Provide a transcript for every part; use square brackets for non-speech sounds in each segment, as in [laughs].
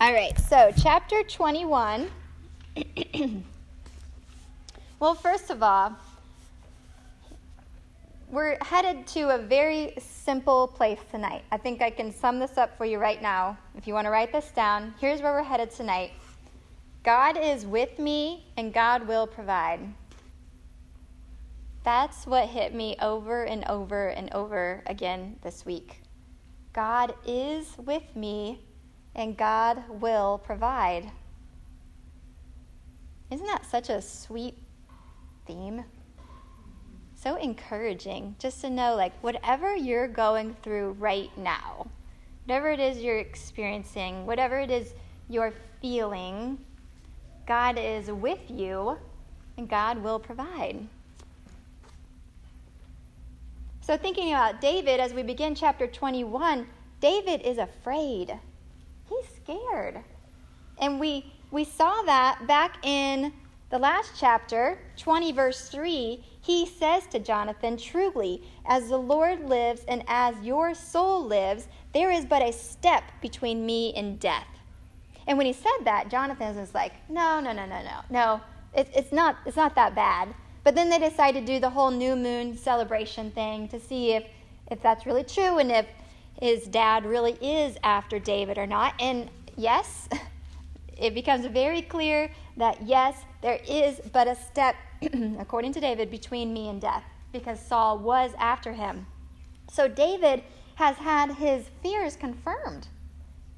All right, so chapter 21. [clears throat] well, first of all, we're headed to a very simple place tonight. I think I can sum this up for you right now. If you want to write this down, here's where we're headed tonight God is with me, and God will provide. That's what hit me over and over and over again this week. God is with me, and God will provide. Isn't that such a sweet theme? So encouraging just to know, like, whatever you're going through right now, whatever it is you're experiencing, whatever it is you're feeling, God is with you and God will provide. So, thinking about David as we begin chapter 21, David is afraid. Scared. And we, we saw that back in the last chapter, 20, verse 3. He says to Jonathan, Truly, as the Lord lives and as your soul lives, there is but a step between me and death. And when he said that, Jonathan was like, No, no, no, no, no, no. It, it's, not, it's not that bad. But then they decided to do the whole new moon celebration thing to see if, if that's really true and if his dad really is after David or not. And yes, [laughs] it becomes very clear that yes, there is but a step, [clears throat] according to David, between me and death because Saul was after him. So David has had his fears confirmed.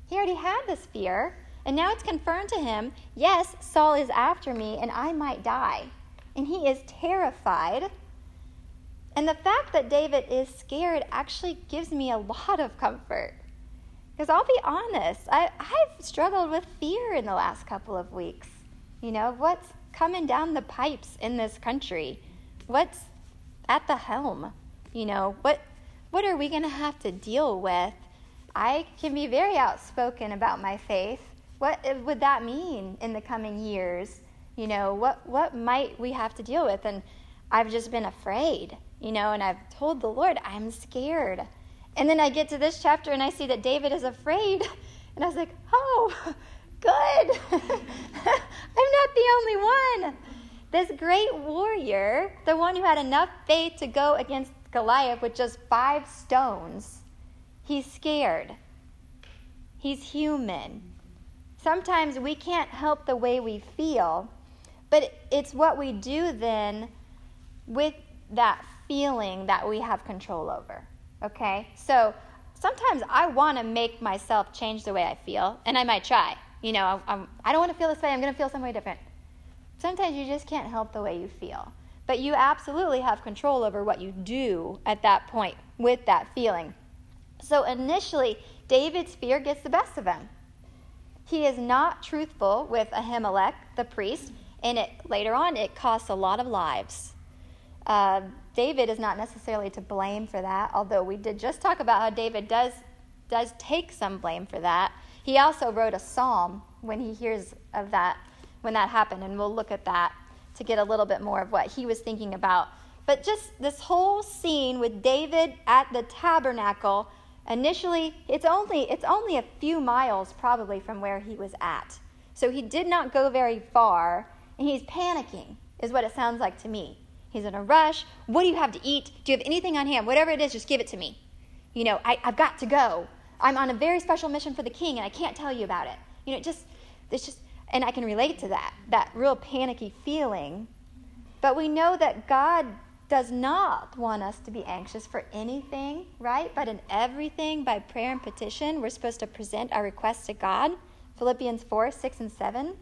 He already had this fear, and now it's confirmed to him yes, Saul is after me, and I might die and he is terrified. And the fact that David is scared actually gives me a lot of comfort. Because I'll be honest, I, I've struggled with fear in the last couple of weeks. You know, what's coming down the pipes in this country? What's at the helm? You know, what, what are we going to have to deal with? I can be very outspoken about my faith. What eh, would that mean in the coming years? You know, what, what might we have to deal with? And I've just been afraid, you know, and I've told the Lord, I'm scared. And then I get to this chapter and I see that David is afraid. [laughs] And I was like, oh, [laughs] good. [laughs] I'm not the only one. This great warrior, the one who had enough faith to go against Goliath with just five stones, he's scared. He's human. Sometimes we can't help the way we feel, but it's what we do then with that feeling that we have control over. Okay? So sometimes I want to make myself change the way I feel, and I might try. You know, I'm, I do not want to feel this way, I'm going to feel some way different. Sometimes you just can't help the way you feel. But you absolutely have control over what you do at that point with that feeling. So initially, David's fear gets the best of him. He is not truthful with Ahimelech, the priest, and it later on it costs a lot of lives. Uh, David is not necessarily to blame for that, although we did just talk about how David does does take some blame for that. He also wrote a psalm when he hears of that when that happened, and we'll look at that to get a little bit more of what he was thinking about. But just this whole scene with David at the tabernacle, initially it's only it's only a few miles probably from where he was at. So he did not go very far and he's panicking, is what it sounds like to me. He's in a rush. What do you have to eat? Do you have anything on hand? Whatever it is, just give it to me. You know, I, have got to go. I'm on a very special mission for the king, and I can't tell you about it. You know, it just, it's just, and I can relate to that, that real panicky feeling. But we know that God does not want us to be anxious for anything, right? But in everything, by prayer and petition, we're supposed to present our requests to God. Philippians 4 6 and 7.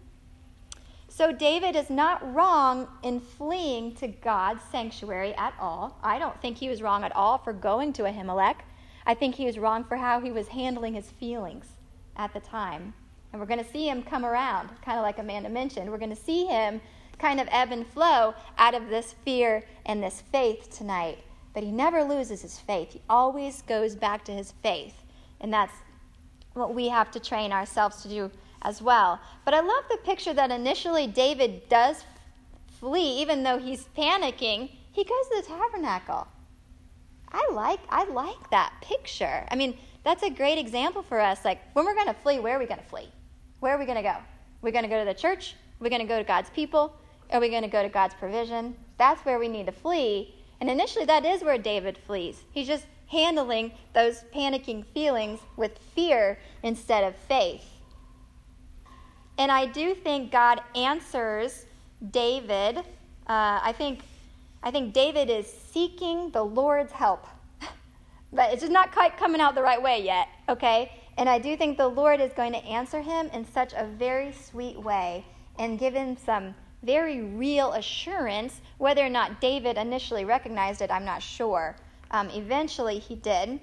So David is not wrong in fleeing to God's sanctuary at all. I don't think he was wrong at all for going to Ahimelech. I think he was wrong for how he was handling his feelings at the time. And we're going to see him come around, kind of like Amanda mentioned. We're going to see him kind of ebb and flow out of this fear and this faith tonight. But he never loses his faith. He always goes back to his faith. And that's what we have to train ourselves to do as well. But I love the picture that initially David does flee, even though he's panicking. He goes to the tabernacle. I like I like that picture. I mean, that's a great example for us. Like when we're going to flee, where are we going to flee? Where are we going to go? We're going to go to the church? We're going to go to God's people? Are we going to go to God's provision? That's where we need to flee. And initially, that is where David flees. He's just handling those panicking feelings with fear instead of faith. And I do think God answers David. Uh, I think I think David is seeking the Lord's help, [laughs] but it's just not quite coming out the right way yet. Okay, and I do think the Lord is going to answer him in such a very sweet way and give him some very real assurance. Whether or not David initially recognized it, I'm not sure. Um, eventually, he did.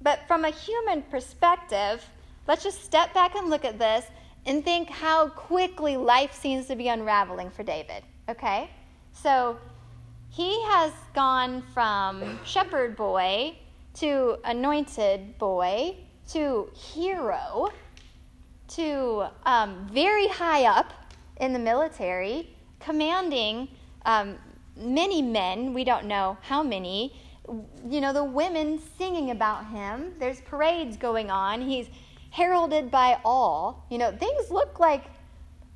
But from a human perspective, let's just step back and look at this and think how quickly life seems to be unraveling for David. Okay? So he has gone from shepherd boy to anointed boy to hero to um, very high up in the military, commanding um, many men, we don't know how many. You know, the women singing about him. There's parades going on. He's heralded by all. You know, things look like,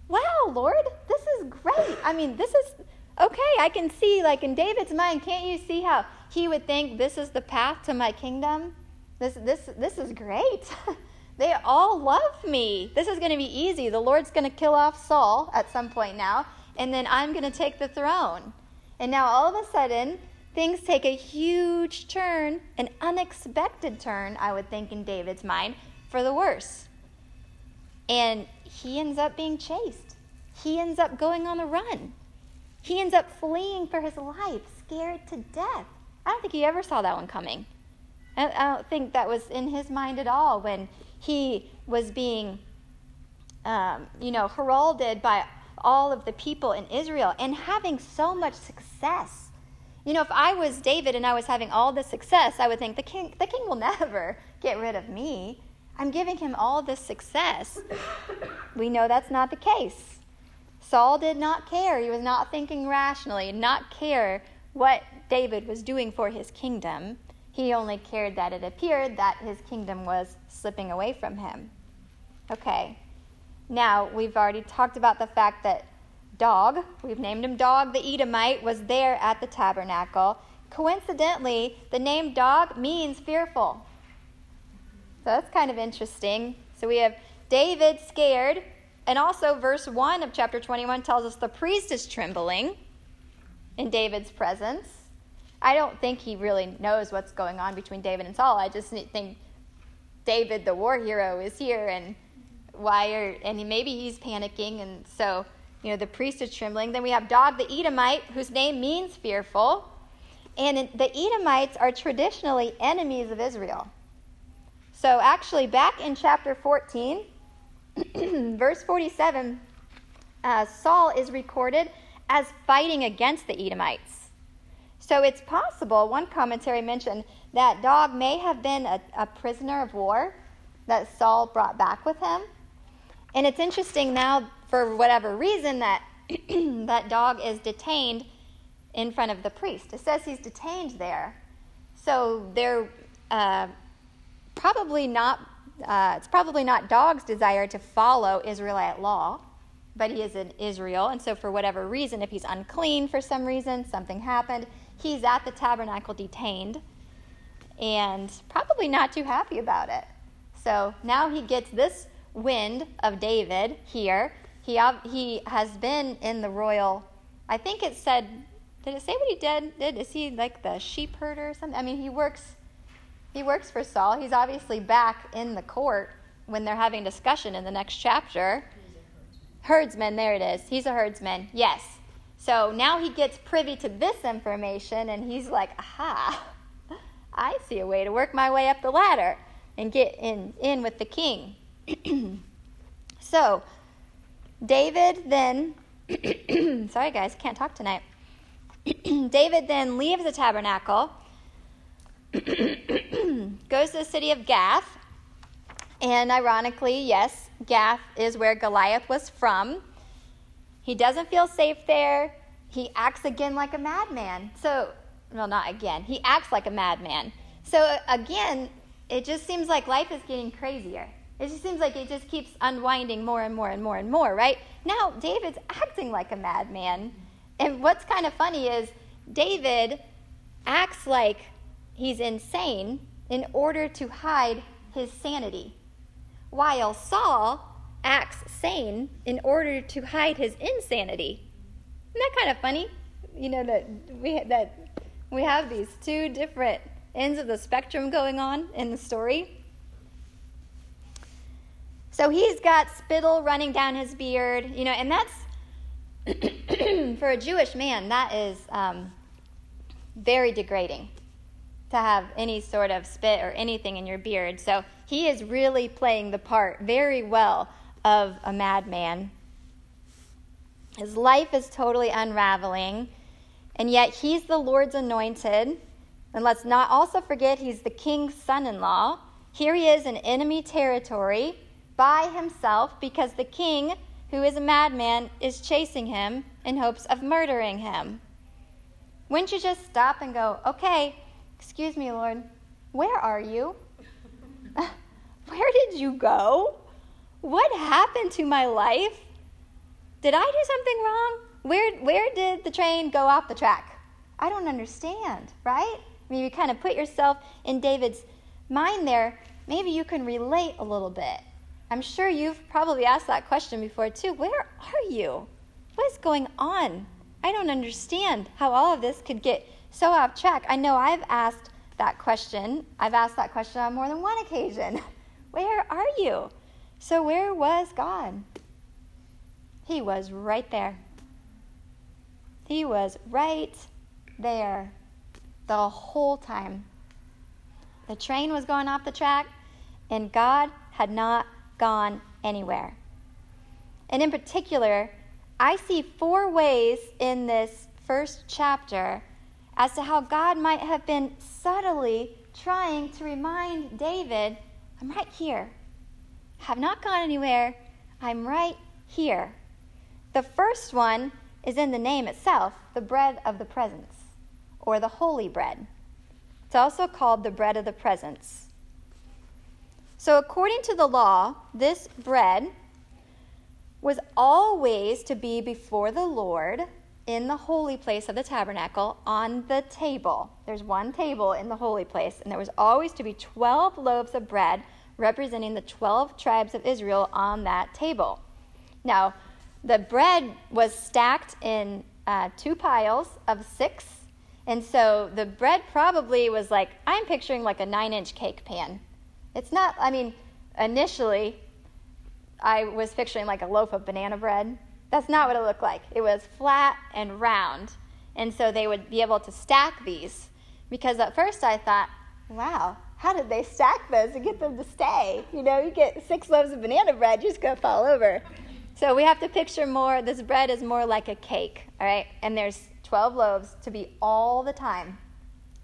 wow, Lord, this is great. I mean, this is okay. I can see, like in David's mind, can't you see how he would think this is the path to my kingdom? This, this, this is great. [laughs] they all love me. This is going to be easy. The Lord's going to kill off Saul at some point now, and then I'm going to take the throne. And now all of a sudden, things take a huge turn, an unexpected turn, I would think, in David's mind, for the worse. And he ends up being chased. He ends up going on the run. He ends up fleeing for his life, scared to death. I don't think he ever saw that one coming. I don't think that was in his mind at all when he was being, um, you know, heralded by all of the people in Israel and having so much success. You know, if I was David and I was having all this success, I would think the king, the king will [laughs] never get rid of me. I'm giving him all this success. We know that's not the case. Saul did not care. He was not thinking rationally, he did not care what David was doing for his kingdom. He only cared that it appeared that his kingdom was slipping away from him. Okay, now we've already talked about the fact that Dog, we've named him Dog the Edomite, was there at the tabernacle. Coincidentally, the name Dog means fearful. So that's kind of interesting. So we have David scared, and also verse 1 of chapter 21 tells us the priest is trembling in David's presence. I don't think he really knows what's going on between David and Saul. I just think David, the war hero, is here, and why are and maybe he's panicking, and so you know the priest is trembling. Then we have Dog the Edomite, whose name means fearful, and the Edomites are traditionally enemies of Israel. So, actually, back in chapter 14, [clears throat] verse 47, uh, Saul is recorded as fighting against the Edomites. So, it's possible, one commentary mentioned, that dog may have been a, a prisoner of war that Saul brought back with him. And it's interesting now, for whatever reason, that [clears throat] that dog is detained in front of the priest. It says he's detained there. So, there. Uh, probably not, uh, it's probably not Dog's desire to follow Israelite law, but he is in Israel. And so, for whatever reason, if he's unclean for some reason, something happened, he's at the tabernacle detained and probably not too happy about it. So now he gets this wind of David here. He, he has been in the royal, I think it said, did it say what he did? did? Is he like the sheep herder or something? I mean, he works he works for Saul. He's obviously back in the court when they're having discussion in the next chapter. Herdsman, there it is. He's a herdsman. Yes. So now he gets privy to this information and he's like, aha, I see a way to work my way up the ladder and get in, in with the king. [clears throat] so David then, [clears throat] sorry guys, can't talk tonight. [clears throat] David then leaves the tabernacle [coughs] goes to the city of Gath. And ironically, yes, Gath is where Goliath was from. He doesn't feel safe there. He acts again like a madman. So, well, not again. He acts like a madman. So, again, it just seems like life is getting crazier. It just seems like it just keeps unwinding more and more and more and more, right? Now, David's acting like a madman. And what's kind of funny is David acts like he's insane in order to hide his sanity, while Saul acts sane in order to hide his insanity. Isn't that kind of funny? You know that we that we have these two different ends of the spectrum going on in the story. So he's got spittle running down his beard, you know, and that's [clears throat] for a Jewish man, that is um, very degrading to have any sort of spit or anything in your beard. So he is really playing the part very well of a madman. His life is totally unraveling, and yet he's the Lord's anointed. And let's not also forget he's the king's son in law. Here he is in enemy territory by himself because the king, who is a madman, is chasing him in hopes of murdering him. Wouldn't you just stop and go, okay, excuse me, Lord, where are you? [laughs] where did you go? What happened to my life? Did I do something wrong? Where, where did the train go off the track? I don't understand, right? I mean, you kind of put yourself in David's mind there. Maybe you can relate a little bit. I'm sure you've probably asked that question before too. Where are you? What is going on? I don't understand how all of this could get so off track. I know I've asked that question. I've asked that question on more than one occasion. [laughs] Where are you? So, where was God? He was right there. He was right there the whole time. The train was going off the track, and God had not gone anywhere. And in particular, I see four ways in this first chapter as to how God might have been subtly trying to remind David, I'm right here. I Have not gone anywhere. I'm right here. The first one is in the name itself, the bread of the presence, or the holy bread. It's also called the bread of the presence. So, according to the law, this bread was always to be before the Lord in the holy place of the tabernacle on the table. There's one table in the holy place, and there was always to be 12 loaves of bread representing the 12 tribes of Israel on that table. Now, the bread was stacked in uh, two piles of six, and so the bread probably was like, I'm picturing like a nine inch cake pan it's not, I mean, initially, I was picturing like a loaf of banana bread. That's not what it looked like. It was flat and round. And so they would be able to stack these. Because at first I thought, wow, how did they stack those and get them to stay? You know, you get six loaves of banana bread, you're just to fall over. So we have to picture more, this bread is more like a cake, all right? And there's 12 loaves to be all the time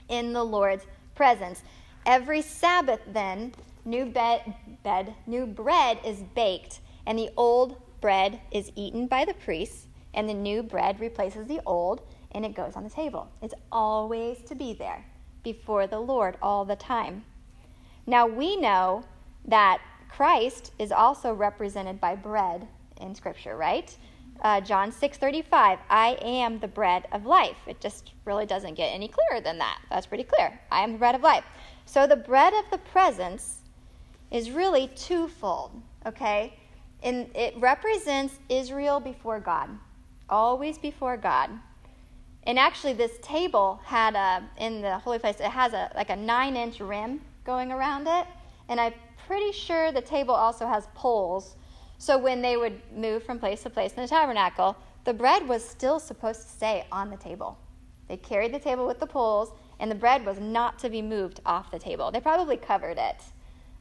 in the Lord's presence. Every Sabbath, then, new bed, bed, new bread is baked, and the old bread is eaten by the priests, and the new bread replaces the old, and it goes on the table. It's always to be there before the Lord all the time. Now we know that Christ is also represented by bread in Scripture, right? Uh, John 6:35, I am the bread of life. It just really doesn't get any clearer than that. That's pretty clear. I am the bread of life. So the bread of the presence is really twofold, okay? And it represents Israel before God, always before God. And actually, this table had a, in the holy place, it has a, like a nine inch rim going around it. And I'm pretty sure the table also has poles. So when they would move from place to place in the tabernacle, the bread was still supposed to stay on the table. They carried the table with the poles, and the bread was not to be moved off the table. They probably covered it.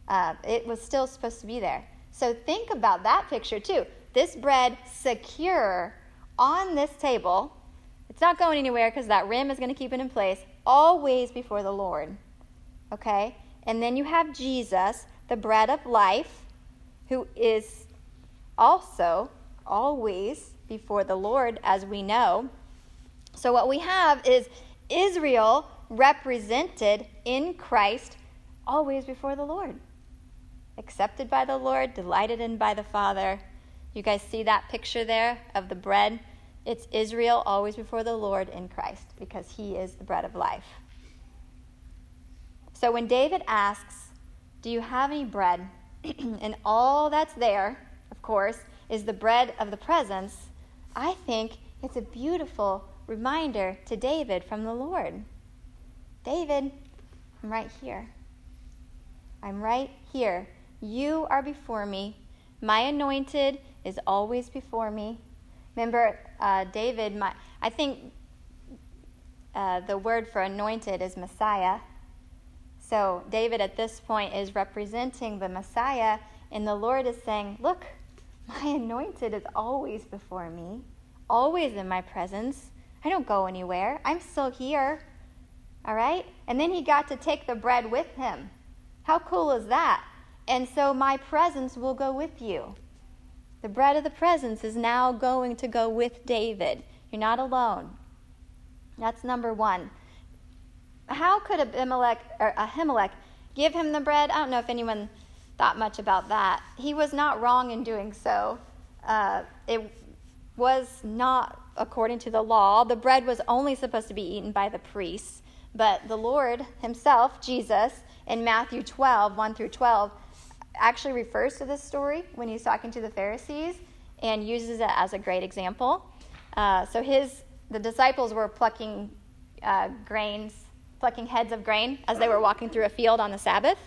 Uh, it was still supposed to be there. So think about that picture too. This bread secure on this table. It's not going anywhere because that rim is going to keep it in place, always before the Lord. Okay? And then you have Jesus, the bread of life, who is also always before the Lord, as we know. So, what we have is Israel represented in Christ always before the Lord. Accepted by the Lord, delighted in by the Father. You guys see that picture there of the bread? It's Israel always before the Lord in Christ because he is the bread of life. So when David asks, Do you have any bread? [clears throat] and all that's there, of course, is the bread of the presence, I think it's a beautiful reminder to David from the Lord. David, I'm right here. I'm right here. You are before me. My anointed is always before me. Remember, uh, David, my, I think uh, the word for anointed is Messiah. So David at this point is representing the Messiah, and the Lord is saying, Look, my anointed is always before me, always in my presence. I don't go anywhere. I'm still here. All right? And then he got to take the bread with him. How cool is that? And so my presence will go with you. The bread of the presence is now going to go with David. You're not alone. That's number one. How could Abimelech or Ahimelech give him the bread? I don't know if anyone thought much about that. He was not wrong in doing so. Uh, it was not according to the law. The bread was only supposed to be eaten by the priests. But the Lord Himself, Jesus, in Matthew 12, 1 through 12, actually refers to this story when He's talking to the Pharisees and uses it as a great example. Uh, so his the disciples were plucking uh, grains, plucking heads of grain as they were walking through a field on the Sabbath.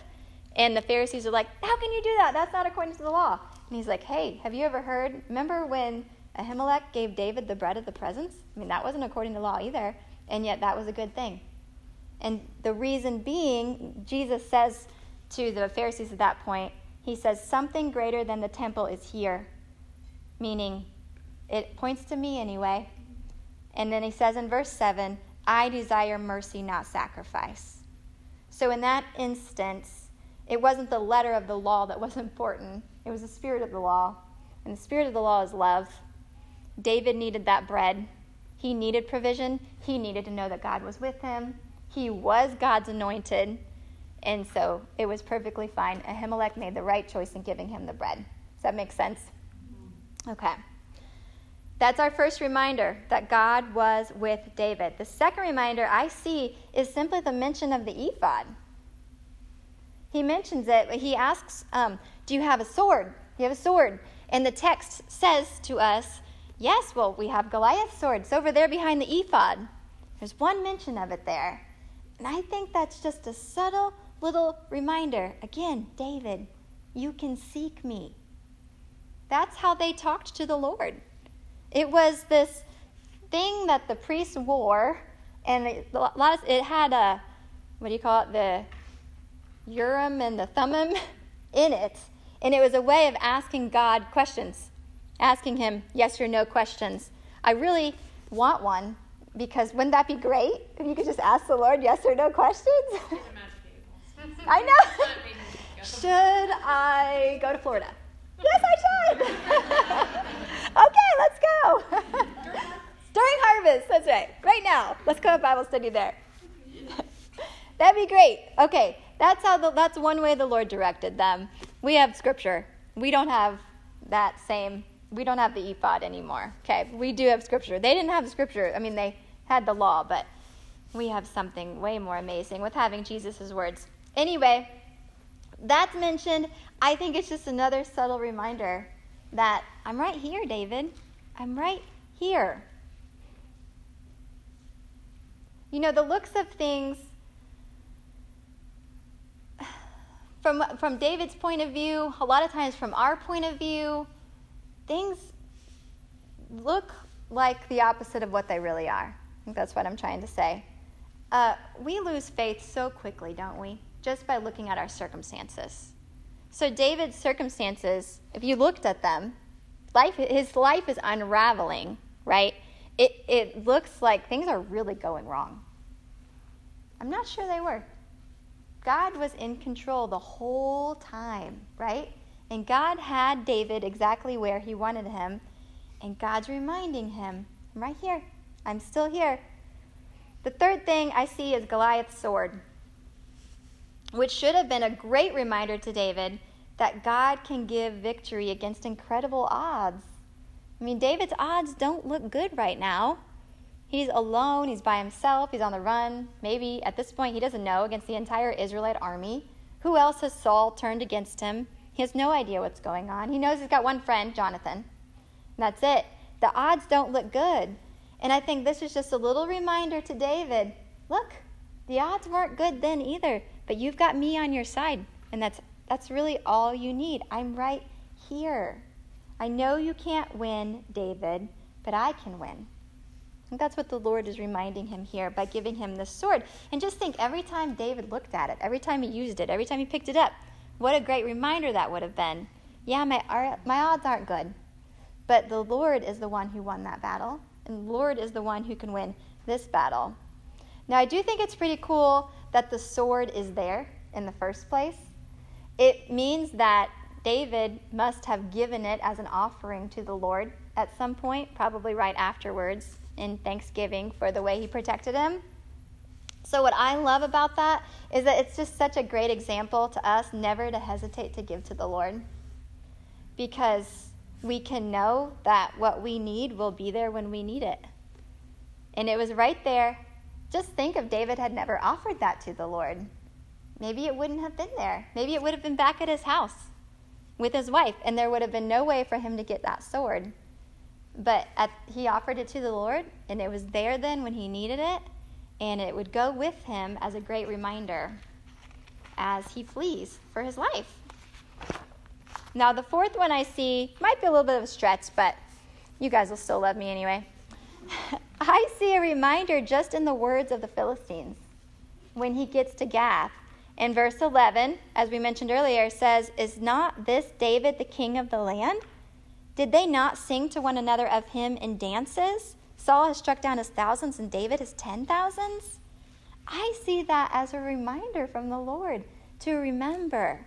And the Pharisees are like, How can you do that? That's not according to the law. And he's like, Hey, have you ever heard? Remember when Ahimelech gave David the bread of the presence? I mean, that wasn't according to law either. And yet that was a good thing. And the reason being, Jesus says to the Pharisees at that point, He says, Something greater than the temple is here. Meaning, it points to me anyway. And then He says in verse 7, I desire mercy, not sacrifice. So in that instance, it wasn't the letter of the law that was [laughs] important, it was the spirit of the law. And the spirit of the law is love. David needed that bread. He needed provision. He needed to know that God was with him. He was God's anointed, and so it was perfectly fine. Ahimelech made the right choice in giving him the bread. Does that make sense? Okay. That's our first reminder that God was with David. The second reminder I see is simply the mention of the ephod. He mentions it. He asks, um, Do you have a sword? You have a sword. And the text says to us, Yes, well, we have Goliath's sword. It's over there behind the ephod. There's one mention of it there. And I think that's just a subtle little reminder. Again, David, you can seek me. That's how they talked to the Lord. It was this thing that the priests wore, and it, it had a, what do you call it, the Urim and the Thummim [laughs] in it. And it was a way of asking God questions, asking Him yes or no questions. I really want one because wouldn't that be great if you could just ask the Lord yes or no questions? [laughs] I know. should I go to Florida? Yes, I should. [laughs] okay, let's go. [laughs] During harvest, that's right. Right now, let's go to Bible study there. [laughs] That'd be great. Okay, that's how the, that's one way the Lord directed them. We have scripture. We don't have that same. We don't have the ephod anymore. Okay, we do have scripture. They didn't have scripture. I mean, they had the law, but we have something way more amazing with having Jesus' words. Anyway, that's mentioned. I think it's just another subtle reminder that I'm right here, David. I'm right here. You know, the looks of things [sighs] from from David's point of view, a lot of times from our point of view, things look like the opposite of what they really are I think that's what I'm trying to say. Uh, we lose faith so quickly, don't we? Just by looking at our circumstances. So, David's circumstances, if you looked at them, life, his life is unraveling, right? It, it looks like things are really going wrong. I'm not sure they were. God was in control the whole time, right? And God had David exactly where he wanted him. And God's reminding him, I'm right here. I'm still here. The third thing I see is Goliath's sword, which should have been a great reminder to David that God can give victory against incredible odds. I mean, David's odds don't look good right now. He's alone, he's by himself, he's on the run. Maybe at this point he doesn't know against the entire Israelite army. Who else has Saul turned against him? He has no idea what's going on. He knows he's got one friend, Jonathan. That's it. The odds don't look good. And I think this is just a little reminder to David look, the odds weren't good then either, but you've got me on your side. And that's, that's really all you need. I'm right here. I know you can't win, David, but I can win. And that's what the Lord is reminding him here by giving him this sword. And just think every time David looked at it, every time he used it, every time he picked it up, what a great reminder that would have been. Yeah, my, my odds aren't good, but the Lord is the one who won that battle, and the Lord is the one who can win this battle. Now, I do think it's pretty cool that the sword is there in the first place. It means that David must have given it as an offering to the Lord at some point, probably right afterwards in thanksgiving for the way he protected him. So, what I love about that is that it's just such a great example to us never to hesitate to give to the Lord because we can know that what we need will be there when we need it. And it was right there. Just think if David had never offered that to the Lord. Maybe it wouldn't have been there. Maybe it would have been back at his house with his wife, and there would have been no way for him to get that sword. But at, he offered it to the Lord, and it was there then when he needed it, and it would go with him as a great reminder as he flees for his life. Now, the fourth one I see might be a little bit of a stretch, but you guys will still love me anyway. [laughs] I see a reminder just in the words of the Philistines when he gets to Gath. In verse 11, as we mentioned earlier, says, Is not this David the king of the land? Did they not sing to one another of him in dances? Saul has struck down his thousands and David his ten thousands. I see that as a reminder from the Lord to remember.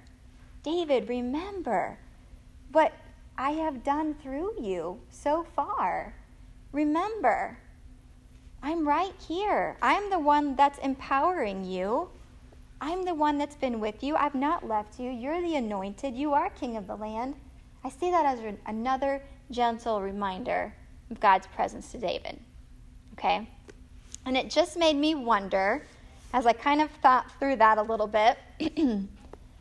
David, remember what I have done through you so far. Remember, I'm right here. I'm the one that's empowering you. I'm the one that's been with you. I've not left you. You're the anointed. You are king of the land. I see that as another gentle reminder of God's presence to David. Okay? And it just made me wonder, as I kind of thought through that a little bit, [clears throat]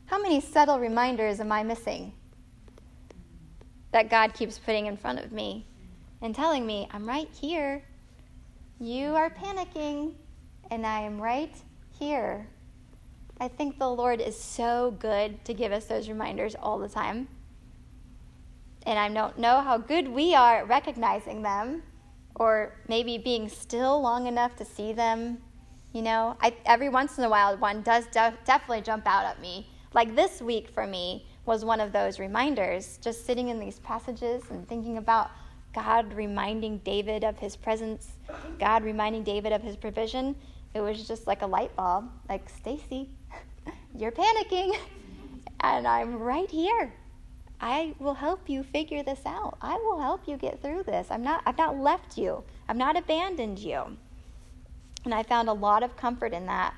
how many subtle reminders am I missing that God keeps putting in front of me and telling me, I'm right here. You are panicking, and I am right here. I think the Lord is so good to give us those reminders all the time and I don't know how good we are at recognizing them or maybe being still long enough to see them. You know, I, every once in a while, one does de- definitely jump out at me. Like this week for me was one of those reminders, just sitting in these passages and thinking about God reminding David of his presence, God reminding David of his provision. It was just like a light bulb, like, Stacy, [laughs] you're panicking, and I'm right here. I will help you figure this out. I will help you get through this. I'm not I've not left you. I've not abandoned you. And I found a lot of comfort in that.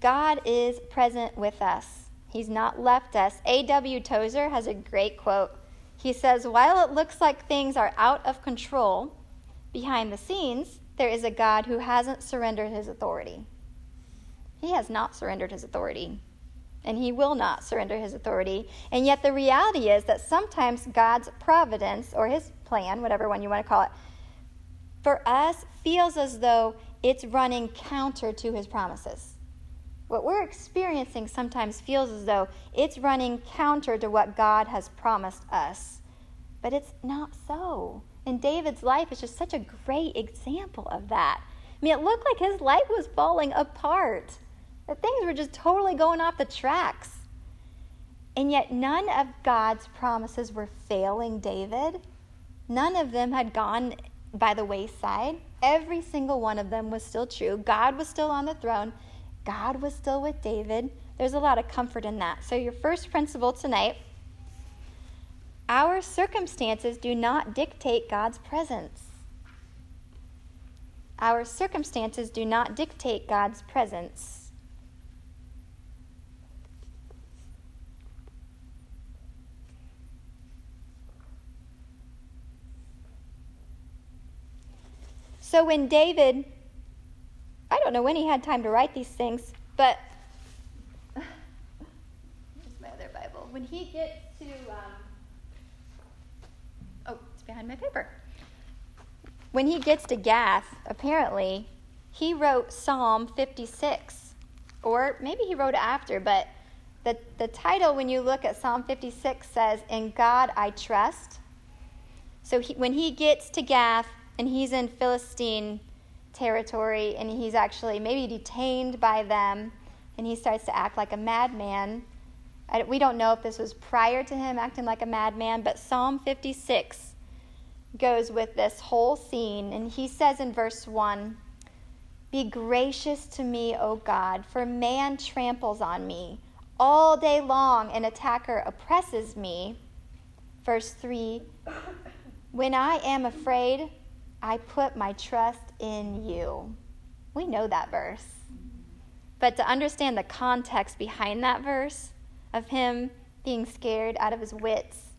God is present with us. He's not left us. A.W. Tozer has a great quote. He says, While it looks like things are out of control, behind the scenes, there is a God who hasn't surrendered his authority. He has not surrendered his authority and he will not surrender his authority. And yet, the reality is that sometimes God's providence, or his plan, whatever one you want to call it, for us feels as though it's running counter to his promises. What we're experiencing sometimes feels as though it's running counter to what God has promised us. But it's not so. And David's life is just such a great example of that. I mean, it looked like his life was falling apart that things were just totally going off the tracks. And yet, none of God's promises were failing David. None of them had gone by the wayside. Every single one of them was still true. God was still on the throne, God was still with David. There's a lot of comfort in that. So, your first principle tonight our circumstances do not dictate God's presence. Our circumstances do not dictate God's presence. So when David I don't know when he had time to write these things, but here's my other Bible. When he gets to, um, oh, it's behind my paper. When he gets to Gath, apparently, he wrote Psalm 56. Or maybe he wrote it after, but the, the title, when you look at Psalm 56, says, In God I trust. So he, when he gets to Gath and he's in Philistine territory and he's actually maybe detained by them and he starts to act like a madman. I, we don't know if this was prior to him acting like a madman, but Psalm 56 goes with this whole scene. And he says in verse 1 Be gracious to me, O God, for man tramples on me. All day long, an attacker oppresses me. Verse 3 When I am afraid, I put my trust in you. We know that verse. But to understand the context behind that verse of him being scared out of his wits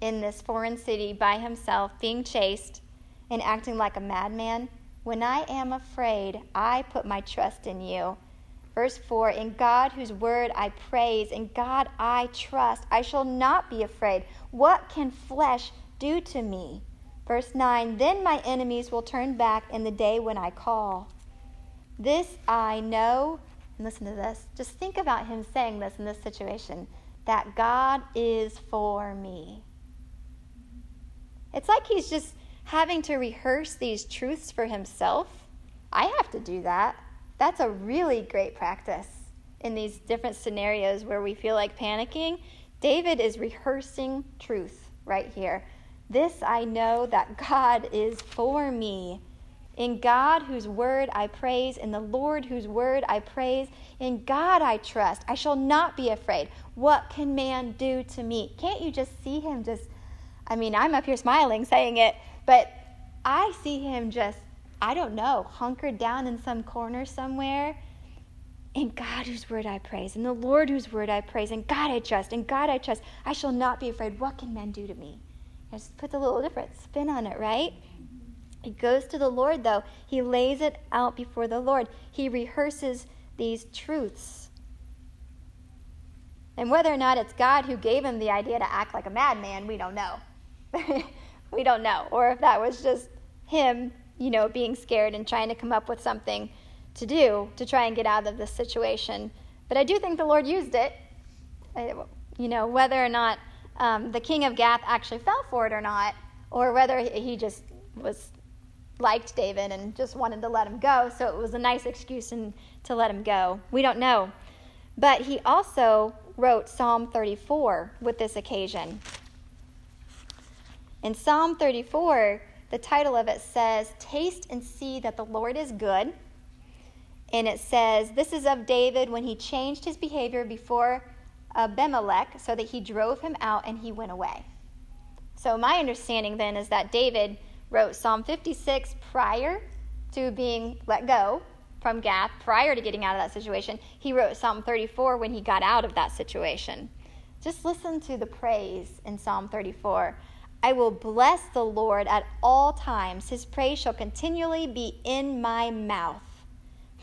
in this foreign city by himself, being chased and acting like a madman, when I am afraid, I put my trust in you. Verse 4 In God, whose word I praise, in God I trust, I shall not be afraid. What can flesh do to me? Verse 9 Then my enemies will turn back in the day when I call. This I know, and listen to this. Just think about him saying this in this situation that God is for me. It's like he's just having to rehearse these truths for himself. I have to do that. That's a really great practice in these different scenarios where we feel like panicking. David is rehearsing truth right here. This I know that God is for me. In God, whose word I praise, in the Lord, whose word I praise, in God I trust. I shall not be afraid. What can man do to me? Can't you just see him just I mean, I'm up here smiling saying it, but I see him just, I don't know, hunkered down in some corner somewhere. In God whose word I praise, in the Lord whose word I praise, in God I trust, in God I trust. I shall not be afraid. What can men do to me? Just puts a little different spin on it, right? He goes to the Lord, though. He lays it out before the Lord. He rehearses these truths. And whether or not it's God who gave him the idea to act like a madman, we don't know. [laughs] we don't know. Or if that was just him, you know, being scared and trying to come up with something to do to try and get out of this situation. But I do think the Lord used it. You know, whether or not um, the king of Gath actually fell for it or not, or whether he just was liked David and just wanted to let him go, so it was a nice excuse to let him go. We don't know. But he also wrote Psalm 34 with this occasion. In Psalm 34, the title of it says, Taste and see that the Lord is good. And it says, This is of David when he changed his behavior before Abimelech so that he drove him out and he went away. So, my understanding then is that David wrote Psalm 56 prior to being let go from Gath, prior to getting out of that situation. He wrote Psalm 34 when he got out of that situation. Just listen to the praise in Psalm 34. I will bless the Lord at all times. His praise shall continually be in my mouth.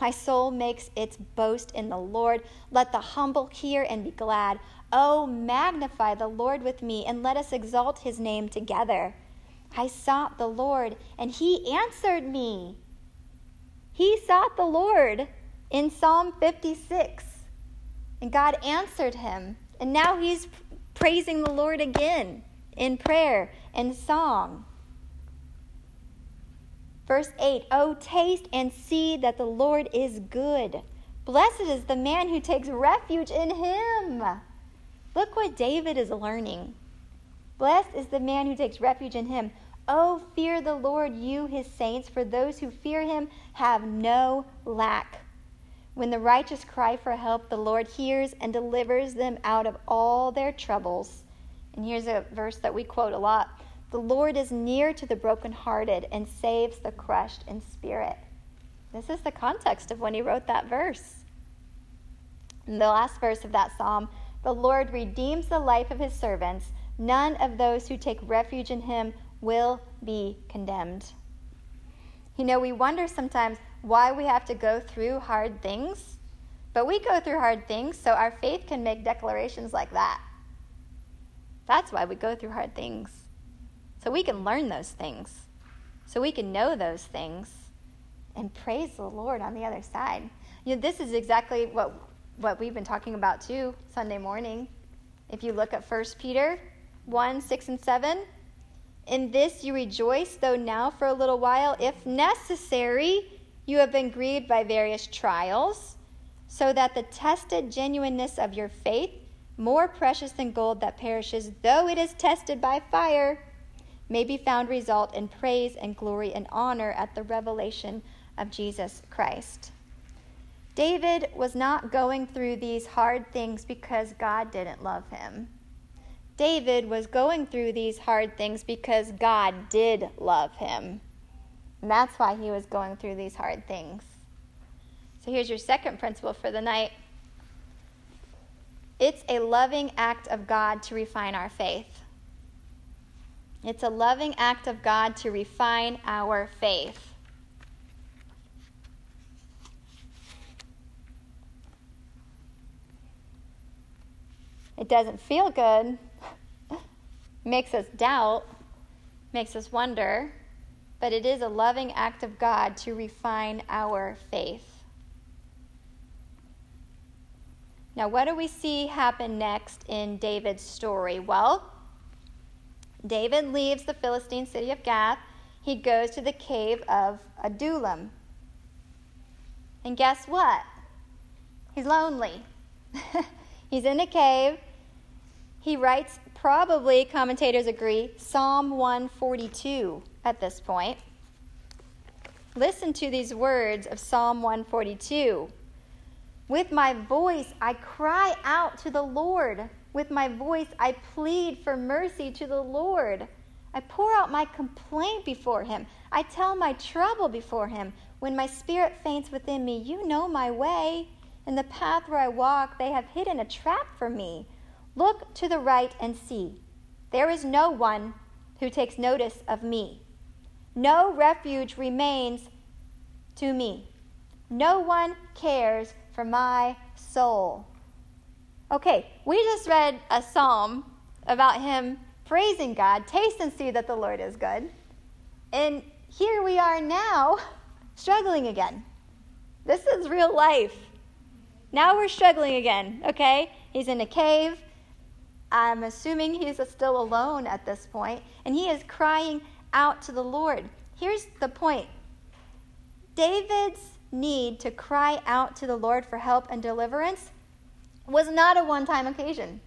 My soul makes its boast in the Lord. Let the humble hear and be glad. Oh, magnify the Lord with me, and let us exalt his name together. I sought the Lord, and he answered me. He sought the Lord in Psalm 56, and God answered him. And now he's praising the Lord again in prayer and song. Verse 8 Oh, taste and see that the Lord is good. Blessed is the man who takes refuge in him. Look what David is learning. Blessed is the man who takes refuge in him. Oh, fear the Lord, you his saints, for those who fear him have no lack. When the righteous cry for help, the Lord hears and delivers them out of all their troubles. And here's a verse that we quote a lot The Lord is near to the brokenhearted and saves the crushed in spirit. This is the context of when he wrote that verse. In the last verse of that psalm, the Lord redeems the life of his servants. None of those who take refuge in him will be condemned. You know, we wonder sometimes why we have to go through hard things, but we go through hard things so our faith can make declarations like that. That's why we go through hard things. So we can learn those things, so we can know those things, and praise the Lord on the other side. You know, this is exactly what, what we've been talking about too Sunday morning. If you look at 1 Peter 1 6 and 7, in this you rejoice, though now for a little while, if necessary, you have been grieved by various trials, so that the tested genuineness of your faith, more precious than gold that perishes, though it is tested by fire, may be found result in praise and glory and honor at the revelation of Jesus Christ. David was not going through these hard things because God didn't love him. David was going through these hard things because God did love him. And that's why he was going through these hard things. So here's your second principle for the night it's a loving act of God to refine our faith. It's a loving act of God to refine our faith. It doesn't feel good, [laughs] makes us doubt, makes us wonder, but it is a loving act of God to refine our faith. Now, what do we see happen next in David's story? Well, David leaves the Philistine city of Gath. He goes to the cave of Adullam. And guess what? He's lonely. [laughs] He's in a cave. He writes, probably, commentators agree, Psalm 142 at this point. Listen to these words of Psalm 142. With my voice I cry out to the Lord. With my voice I plead for mercy to the Lord. I pour out my complaint before him. I tell my trouble before him. When my spirit faints within me, you know my way. In the path where I walk, they have hidden a trap for me. Look to the right and see. There is no one who takes notice of me. No refuge remains to me. No one cares for my soul. Okay, we just read a psalm about him praising God. Taste and see that the Lord is good. And here we are now [laughs] struggling again. This is real life. Now we're struggling again, okay? He's in a cave. I'm assuming he's still alone at this point, and he is crying out to the Lord. Here's the point David's need to cry out to the Lord for help and deliverance was not a one time occasion.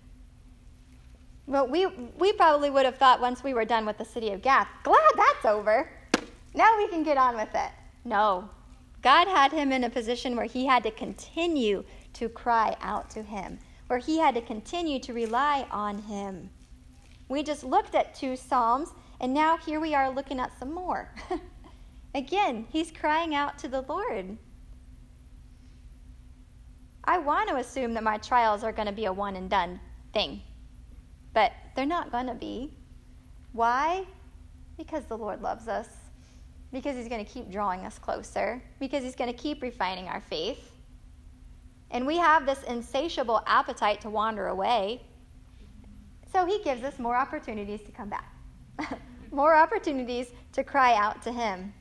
But we, we probably would have thought once we were done with the city of Gath, glad that's over. Now we can get on with it. No. God had him in a position where he had to continue to cry out to him where he had to continue to rely on him. We just looked at two Psalms, and now here we are looking at some more. [laughs] Again, he's crying out to the Lord. I want to assume that my trials are going to be a one and done thing, but they're not going to be. Why? Because the Lord loves us, because he's going to keep drawing us closer, because he's going to keep refining our faith. And we have this insatiable appetite to wander away. So he gives us more opportunities to come back, [laughs] more opportunities to cry out to him.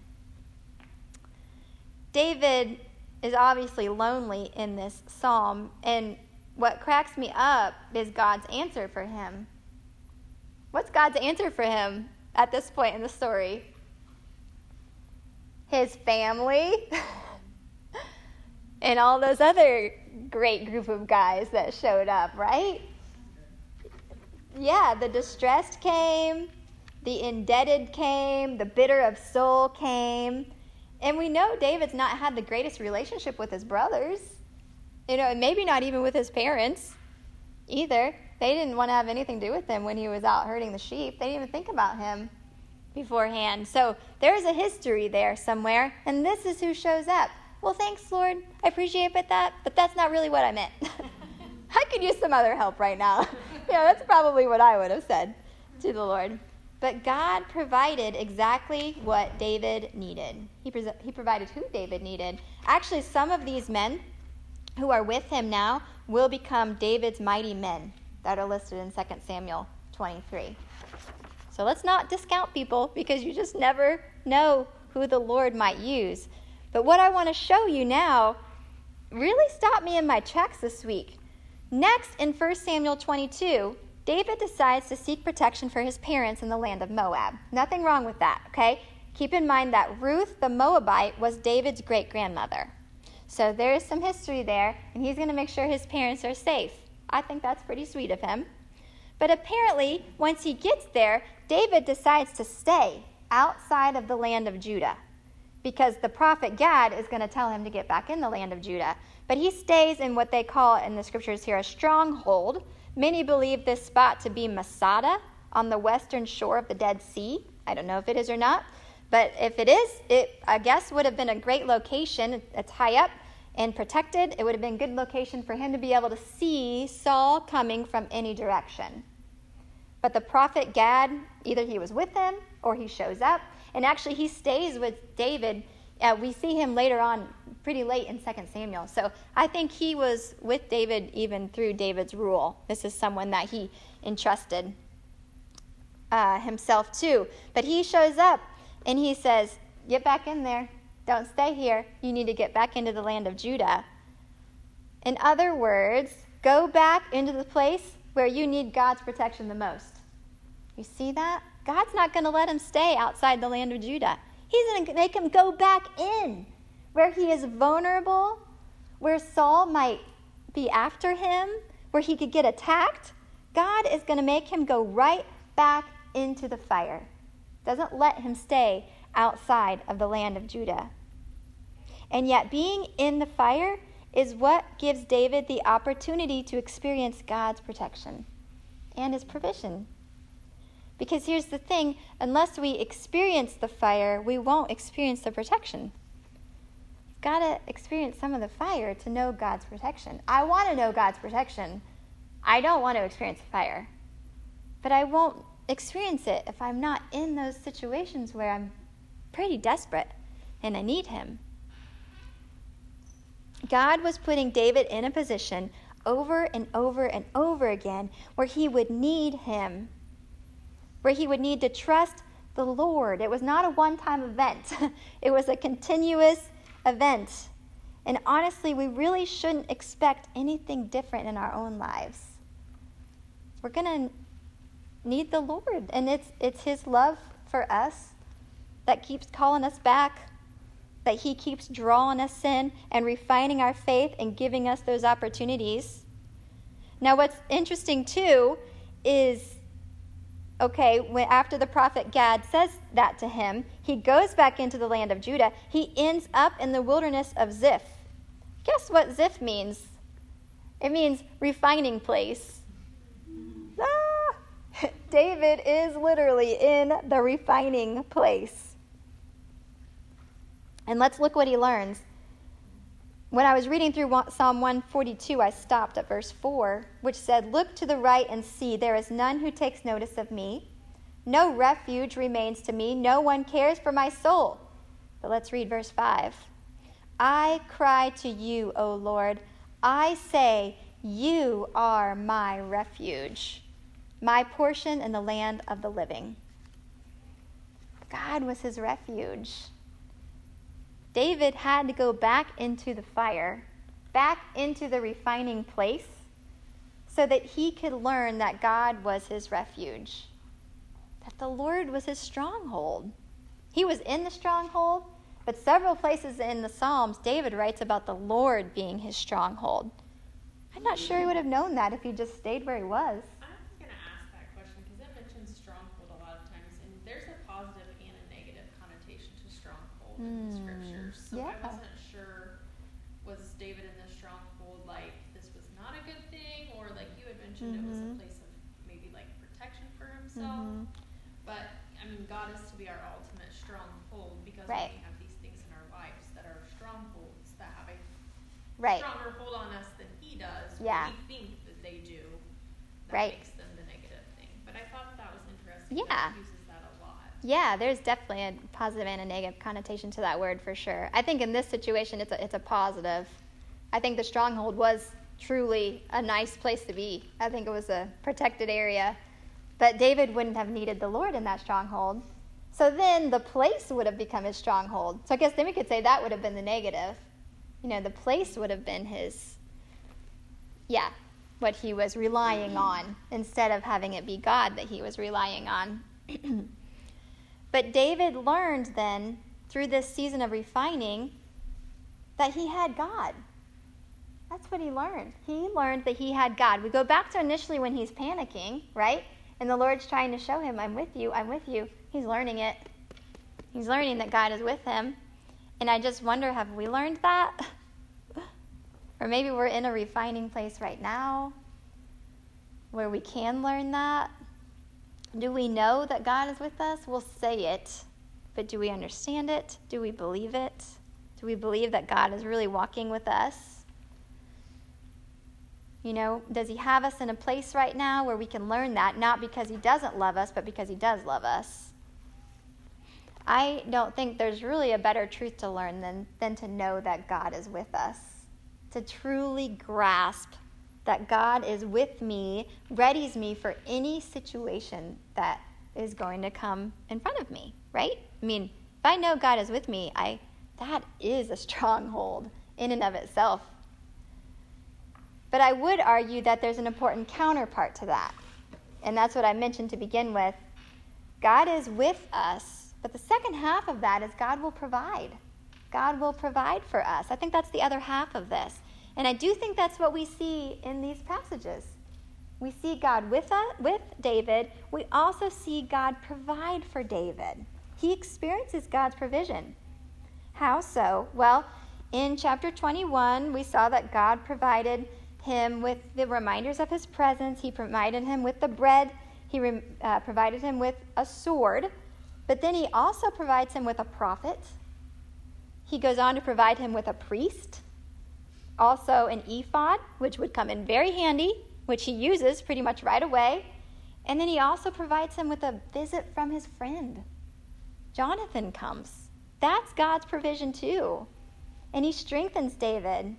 David is obviously lonely in this psalm, and what cracks me up is God's answer for him. What's God's answer for him at this point in the story? His family [laughs] and all those other great group of guys that showed up, right? Yeah, the distressed came, the indebted came, the bitter of soul came. And we know David's not had the greatest relationship with his brothers. You know, and maybe not even with his parents either. They didn't want to have anything to do with him when he was out herding the sheep. They didn't even think about him beforehand. So there's a history there somewhere, and this is who shows up well, thanks, Lord. I appreciate that, but that's not really what I meant. [laughs] I could use some other help right now. [laughs] yeah, that's probably what I would have said to the Lord. But God provided exactly what David needed. He, pre- he provided who David needed. Actually, some of these men who are with him now will become David's mighty men that are listed in 2 Samuel 23. So let's not discount people because you just never know who the Lord might use. But what I want to show you now really stopped me in my tracks this week. Next, in 1 Samuel 22, David decides to seek protection for his parents in the land of Moab. Nothing wrong with that, okay? Keep in mind that Ruth the Moabite was David's great grandmother. So there is some history there, and he's going to make sure his parents are safe. I think that's pretty sweet of him. But apparently, once he gets there, David decides to stay outside of the land of Judah because the prophet Gad is going to tell him to get back in the land of Judah. But he stays in what they call in the scriptures here a stronghold Many believe this spot to be Masada on the western shore of the Dead Sea. I don't know if it is or not, but if it is, it I guess would have been a great location. It's high up and protected. It would have been a good location for him to be able to see Saul coming from any direction. But the prophet Gad, either he was with him or he shows up, and actually he stays with David. Uh, we see him later on pretty late in 2 Samuel. So I think he was with David even through David's rule. This is someone that he entrusted uh, himself to. But he shows up and he says, Get back in there. Don't stay here. You need to get back into the land of Judah. In other words, go back into the place where you need God's protection the most. You see that? God's not going to let him stay outside the land of Judah. He's going to make him go back in where he is vulnerable, where Saul might be after him, where he could get attacked, God is going to make him go right back into the fire. Doesn't let him stay outside of the land of Judah. And yet, being in the fire is what gives David the opportunity to experience God's protection and his provision. Because here's the thing unless we experience the fire, we won't experience the protection You've got to experience some of the fire to know God's protection. I want to know God's protection. I don't want to experience the fire. But I won't experience it if I'm not in those situations where I'm pretty desperate and I need Him. God was putting David in a position over and over and over again where he would need Him, where he would need to trust the Lord. It was not a one time event, [laughs] it was a continuous event. And honestly, we really shouldn't expect anything different in our own lives. We're going to need the Lord, and it's, it's His love for us that keeps calling us back, that He keeps drawing us in and refining our faith and giving us those opportunities. Now, what's interesting too is okay, when, after the prophet Gad says that to him, he goes back into the land of Judah. He ends up in the wilderness of Ziph. Guess what Ziph means? It means refining place. Ah, [laughs] David is literally in the refining place. And let's look what he learns. When I was reading through Psalm 142, I stopped at verse 4, which said, Look to the right and see, there is none who takes notice of me. No refuge remains to me, no one cares for my soul. But let's read verse 5. I cry to you, O Lord. I say, You are my refuge, my portion in the land of the living. God was his refuge. David had to go back into the fire, back into the refining place, so that he could learn that God was his refuge, that the Lord was his stronghold. He was in the stronghold, but several places in the Psalms, David writes about the Lord being his stronghold. I'm not sure he would have known that if he just stayed where he was. I was going to ask that question because it mentions stronghold a lot of times, and there's a positive and a negative connotation to stronghold mm. in the scriptures. So yeah. I wasn't sure was David in this stronghold like this was not a good thing, or like you had mentioned mm-hmm. it was a mm-hmm. place of maybe like protection for himself. Mm-hmm. But I mean, God is to be our ultimate stronghold because right. we have these things in our lives that are strongholds that have a right. stronger hold on us than He does. Yeah. We think that they do. That right. makes them the negative thing. But I thought that was interesting. Yeah. that Yeah, there's definitely a positive and a negative connotation to that word for sure. I think in this situation, it's a, it's a positive. I think the stronghold was truly a nice place to be. I think it was a protected area. But David wouldn't have needed the Lord in that stronghold. So then the place would have become his stronghold. So I guess then we could say that would have been the negative. You know, the place would have been his, yeah, what he was relying on instead of having it be God that he was relying on. [clears throat] but David learned then through this season of refining that he had God. That's what he learned. He learned that he had God. We go back to initially when he's panicking, right? And the Lord's trying to show him, I'm with you, I'm with you. He's learning it. He's learning that God is with him. And I just wonder have we learned that? [laughs] or maybe we're in a refining place right now where we can learn that. Do we know that God is with us? We'll say it, but do we understand it? Do we believe it? Do we believe that God is really walking with us? You know, does He have us in a place right now where we can learn that, not because He doesn't love us, but because He does love us? I don't think there's really a better truth to learn than, than to know that God is with us. To truly grasp that God is with me readies me for any situation that is going to come in front of me, right? I mean, if I know God is with me, I that is a [laughs] stronghold in and of itself. But I would argue that there's an important counterpart to that. And that's what I mentioned to begin with. God is with us, but the second half of that is God will provide. God will provide for us. I think that's the other half of this. And I do think that's what we see in these passages. We see God with, us, with David. We also see God provide for David. He experiences God's provision. How so? Well, in chapter 21, we saw that God provided him with the reminders of his presence. He provided him with the bread. He uh, provided him with a sword. But then he also provides him with a prophet. He goes on to provide him with a priest, also an ephod, which would come in very handy, which he uses pretty much right away. And then he also provides him with a visit from his friend. Jonathan comes. That's God's provision too. And he strengthens David.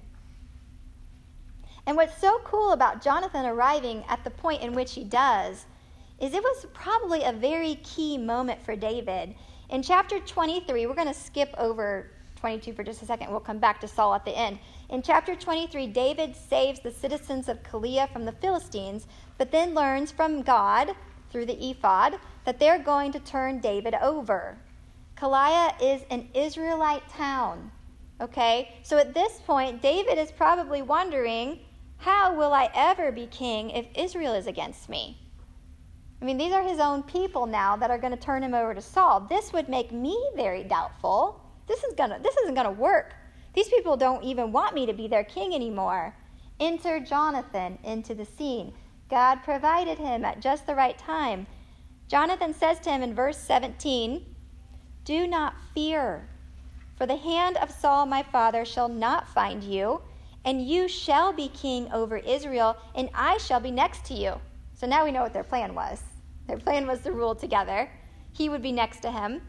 And what's so cool about Jonathan arriving at the point in which he does is it was probably a very key moment for David. In chapter 23, we're going to skip over 22 for just a second. We'll come back to Saul at the end. In chapter 23, David saves the citizens of Keilah from the Philistines, but then learns from God through the ephod that they're going to turn David over. Keilah is an Israelite town. Okay? So at this point, David is probably wondering how will I ever be king if Israel is against me? I mean, these are his own people now that are going to turn him over to Saul. This would make me very doubtful. This is gonna this isn't gonna work. These people don't even want me to be their king anymore. Enter Jonathan into the scene. God provided him at just the right time. Jonathan says to him in verse 17, Do not fear, for the hand of Saul my father shall not find you and you shall be king over Israel, and I shall be next to you. So now we know what their plan was. Their plan was to rule together. He would be next to him.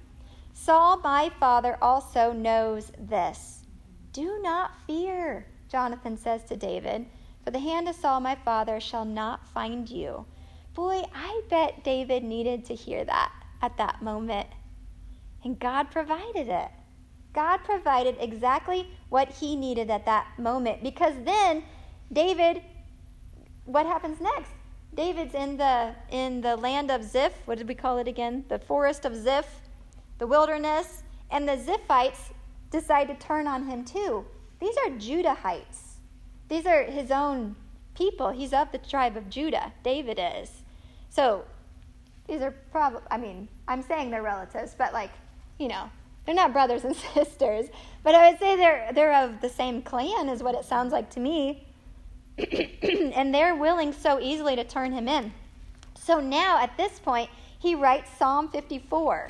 Saul, my father, also knows this. Do not fear, Jonathan says to David, for the hand of Saul, my father, shall not find you. Boy, I bet David needed to hear that at that moment. And God provided it. God provided exactly what he needed at that moment because then David what happens next? David's in the in the land of Ziph. What did we call it again? The forest of Ziph, the wilderness, and the Ziphites decide to turn on him too. These are Judahites. These are his own people. He's of the tribe of Judah. David is. So these are probably I mean, I'm saying they're relatives, but like, you know, they're not brothers and [laughs] sisters, but I would say they're, they're of the same clan, is what it sounds like to me. [clears throat] and they're willing so easily to turn him in. So now, at this point, he writes Psalm 54.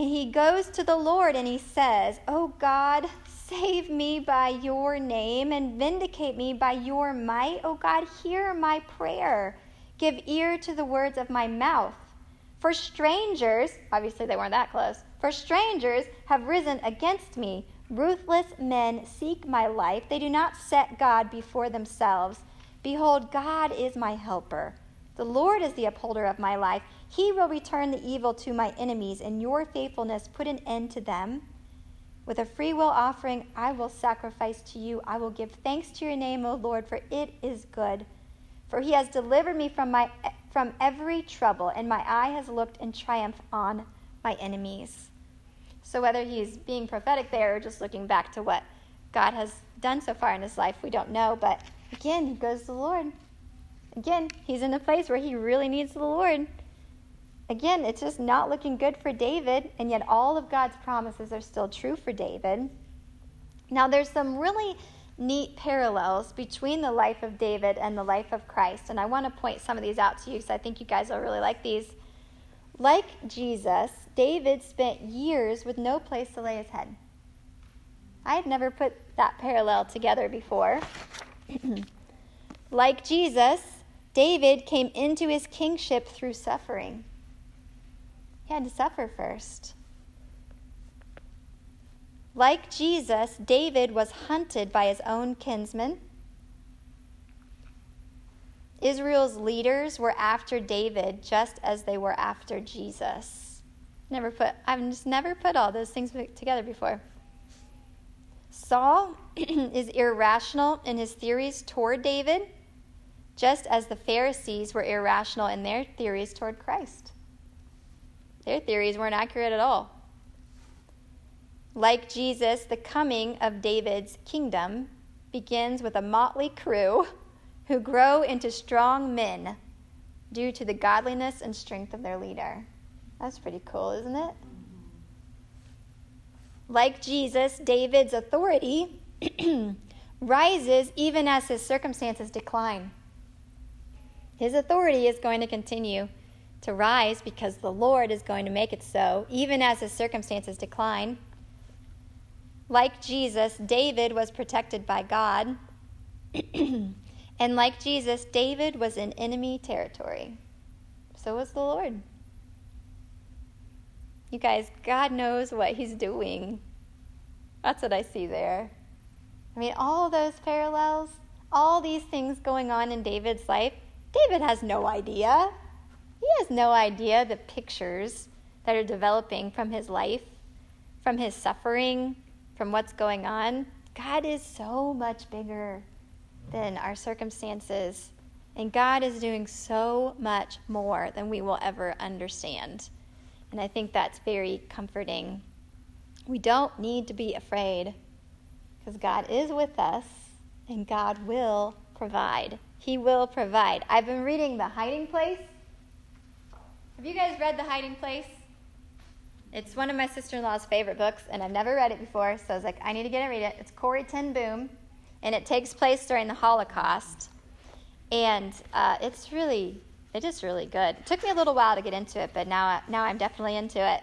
And he goes to the Lord and he says, Oh God, save me by your name and vindicate me by your might. Oh God, hear my prayer. Give ear to the words of my mouth. For strangers, obviously they weren't that close, for strangers have risen against me. Ruthless men seek my life. They do not set God before themselves. Behold, God is my helper. The Lord is the upholder of my life. He will return the evil to my enemies, and your faithfulness put an end to them. With a free will offering, I will sacrifice to you. I will give thanks to your name, O Lord, for it is good. For he has delivered me from, my, from every trouble, and my eye has looked in triumph on my enemies. So, whether he's being prophetic there or just looking back to what God has done so far in his life, we don't know. But again, he goes to the Lord. Again, he's in a place where he really needs the Lord. Again, it's just not looking good for David, and yet all of God's promises are still true for David. Now, there's some really neat parallels between the life of David and the life of Christ, and I want to point some of these out to you because I think you guys will really like these. Like Jesus, David spent years with no place to lay his head. I had never put that parallel together before. [clears throat] like Jesus, David came into his kingship through suffering. He had to suffer first. Like Jesus, David was hunted by his own kinsmen. Israel's leaders were after David just as they were after Jesus. Never put I've just never put all those things together before. Saul [clears throat] is irrational in his theories toward David, just as the Pharisees were irrational in their theories toward Christ. Their theories weren't accurate at all. Like Jesus, the coming of David's kingdom begins with a motley crew who grow into strong men due to the godliness and strength of their leader. That's pretty cool, isn't it? Like Jesus, David's authority [clears throat] rises even as his circumstances decline. His authority is going to continue to rise because the Lord is going to make it so, even as his circumstances decline. Like Jesus, David was protected by God. [clears throat] and like Jesus, David was in enemy territory. So was the Lord. You guys, God knows what he's doing. That's what I see there. I mean, all those parallels, all these things going on in David's life, David has no idea. He has no idea the pictures that are developing from his life, from his suffering, from what's going on. God is so much bigger than our circumstances. And God is doing so much more than we will ever understand. And I think that's very comforting. We don't need to be afraid because God is with us and God will provide. He will provide. I've been reading The Hiding Place have you guys read The Hiding Place? It's one of my sister in law's favorite books, and I've never read it before, so I was like, I need to get it read it. It's Corrie ten Boom, and it takes place during the Holocaust. And uh, it's really, it is really good. It took me a little while to get into it, but now, now I'm definitely into it.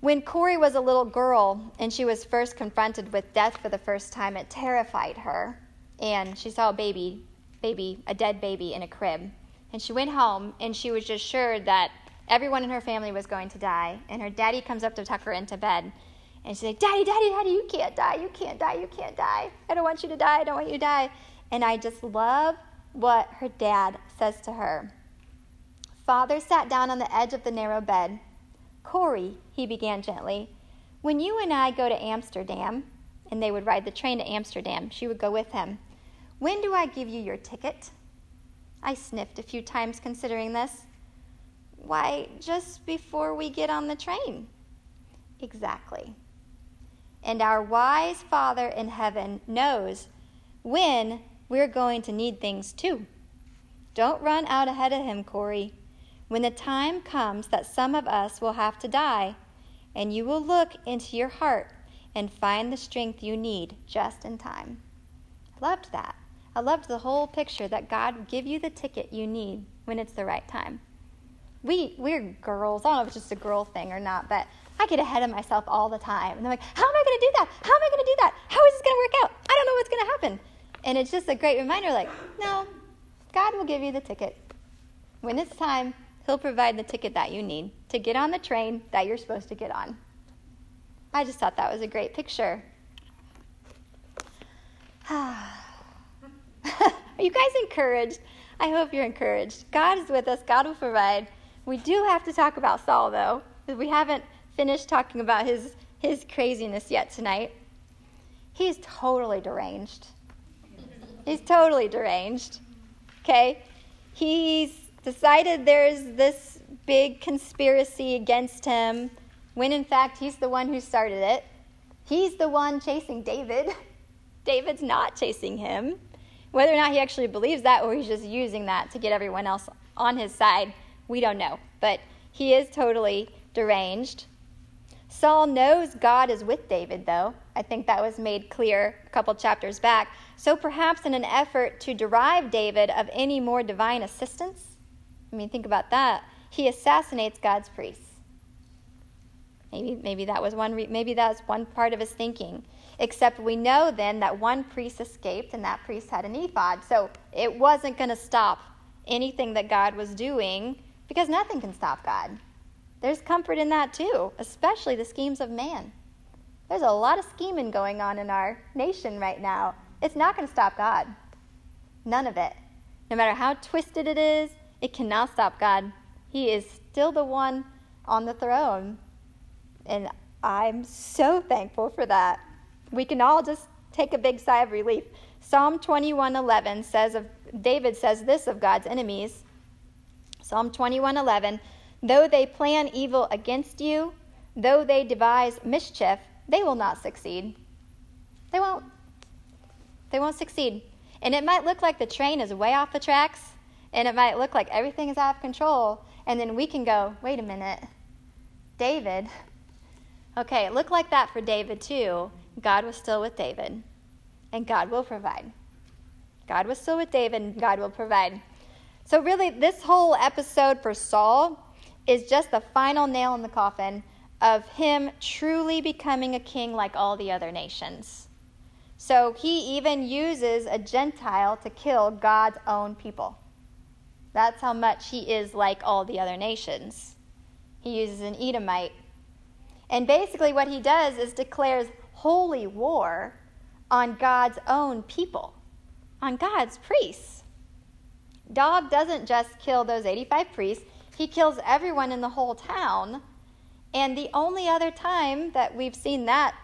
When Corrie was a little girl and she was first confronted with death for the first time, it terrified her. And she saw a baby, baby, a dead baby in a crib. And she went home and she was just sure that everyone in her family was going to die. And her daddy comes up to tuck her into bed. And she's like, Daddy, Daddy, Daddy, you can't die. You can't die. You can't die. I don't want you to die. I don't want you to die. And I just love what her dad says to her. Father sat down on the edge of the narrow bed. Corrie, he began gently, when you and I go to Amsterdam, and they would ride the train to Amsterdam, she would go with him. When do I give you your ticket? I sniffed a few times considering this. Why, just before we get on the train. Exactly. And our wise Father in heaven knows when we're going to need things too. Don't run out ahead of him, Corrie. When the time comes that some of us will have to die, and you will look into your heart and find the strength you need just in time. Loved that. I loved the whole picture that God will give you the ticket you need when it's the right time. We, we're girls. I don't know if it's just a girl thing or not, but I get ahead of myself all the time. And I'm like, how am I going to do that? How am I going to do that? How is this going to work out? I don't know what's going to happen. And it's just a great reminder like, no, God will give you the ticket. When it's time, He'll provide the ticket that you need to get on the train that you're supposed to get on. I just thought that was a great picture. [sighs] Ah. [laughs] Are you guys encouraged? I hope you're encouraged. God is with us, God will provide. We do have to talk about Saul, though, we haven't finished talking about his, his craziness yet tonight. He's totally deranged. He's totally deranged. Okay? He's decided there's this big conspiracy against him when in fact he's the one who started it. He's the one chasing David. [laughs] David's not chasing him. Whether or not he actually believes that or he's just using that to get everyone else on his side, we don't know. But he is totally deranged. Saul knows God is with David, though. I think that was made clear a couple chapters back. So perhaps in an effort to derive David of any more divine assistance, I mean, think about that. He assassinates God's priests. Maybe, maybe that was one. Re- maybe that was one part of his thinking. Except we know then that one priest escaped, and that priest had an ephod. So it wasn't going to stop anything that God was doing, because nothing can stop God. There's comfort in that too, especially the schemes of man. There's a lot of scheming going on in our nation right now. It's not going to stop God. None of it. No matter how twisted it is, it cannot stop God. He is still the one on the throne. And I'm so thankful for that. We can all just take a big sigh of relief. Psalm 21:11 says of David says this of God's enemies. Psalm 21:11, though they plan evil against you, though they devise mischief, they will not succeed. They won't. They won't succeed. And it might look like the train is way off the tracks, and it might look like everything is out of control, and then we can go, wait a minute. David, okay, it looked like that for David too. God was still with David, and God will provide. God was still with David, and God will provide. So, really, this whole episode for Saul is just the final nail in the coffin of him truly becoming a king like all the other nations. So, he even uses a Gentile to kill God's own people. That's how much he is like all the other nations. He uses an Edomite. And basically, what he does is declares holy war on God's own people, on God's priests. Doeg doesn't just kill those 85 priests, he kills everyone in the whole town. And the only other time that we've seen that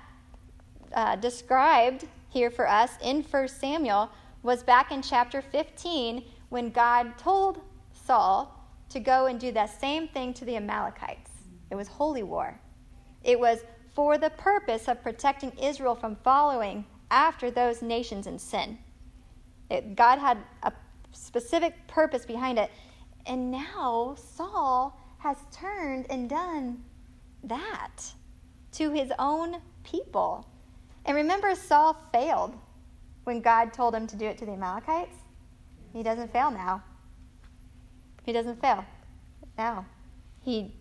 uh, described here for us in 1 Samuel was back in chapter 15 when God told Saul to go and do that same thing to the Amalekites. It was holy war. It was for the purpose of protecting Israel from following after those nations in sin. It, God had a specific purpose behind it. And now Saul has turned and done that to his own people. And remember, Saul failed when God told him to do it to the Amalekites. He doesn't fail now. He doesn't fail now. He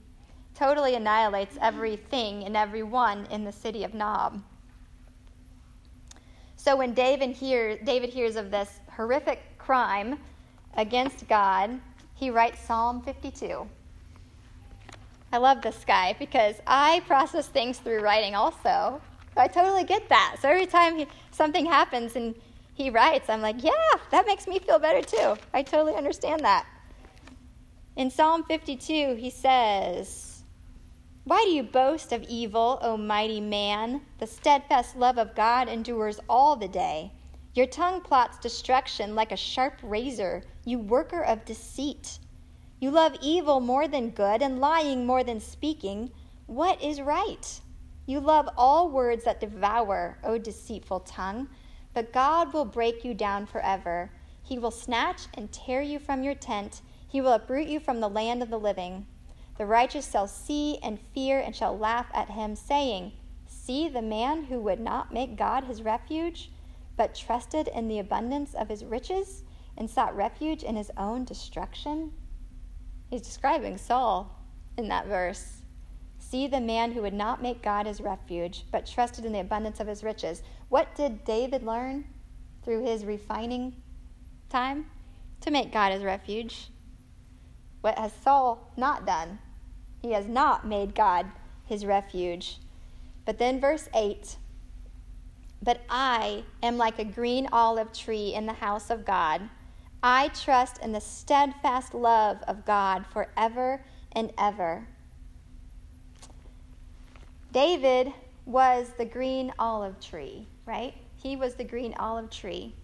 totally annihilates everything and everyone in the city of Nob. So when David, hear, David hears of this horrific crime against God, he writes Psalm 52. I love this guy because I process things through writing also. I totally get that. So every time he, something happens and he writes, I'm like, yeah, that makes me feel better too. I totally understand that. In Psalm 52, he says, Why do you boast of evil, O mighty man? The steadfast love of God endures all the day. Your tongue plots destruction like a sharp razor, you worker of deceit. You love evil more than good, and lying more than speaking. What is right? You love all words that devour, O deceitful tongue. But God will break you down forever. He will snatch and tear you from your tent. He will uproot you from the land of the living. The righteous shall see and fear and shall laugh at him, saying, See the man who would not make God his refuge, but trusted in the abundance of his riches and sought refuge in his own destruction. He's describing Saul in that verse. See the man who would not make God his refuge, but trusted in the abundance of his riches. What did David learn through his refining time? to make God his refuge. What has Saul not done? He has not made God his refuge. But then, verse 8 But I am like a green olive tree in the house of God. I trust in the steadfast love of God forever and ever. David was the green olive tree, right? He was the green olive tree.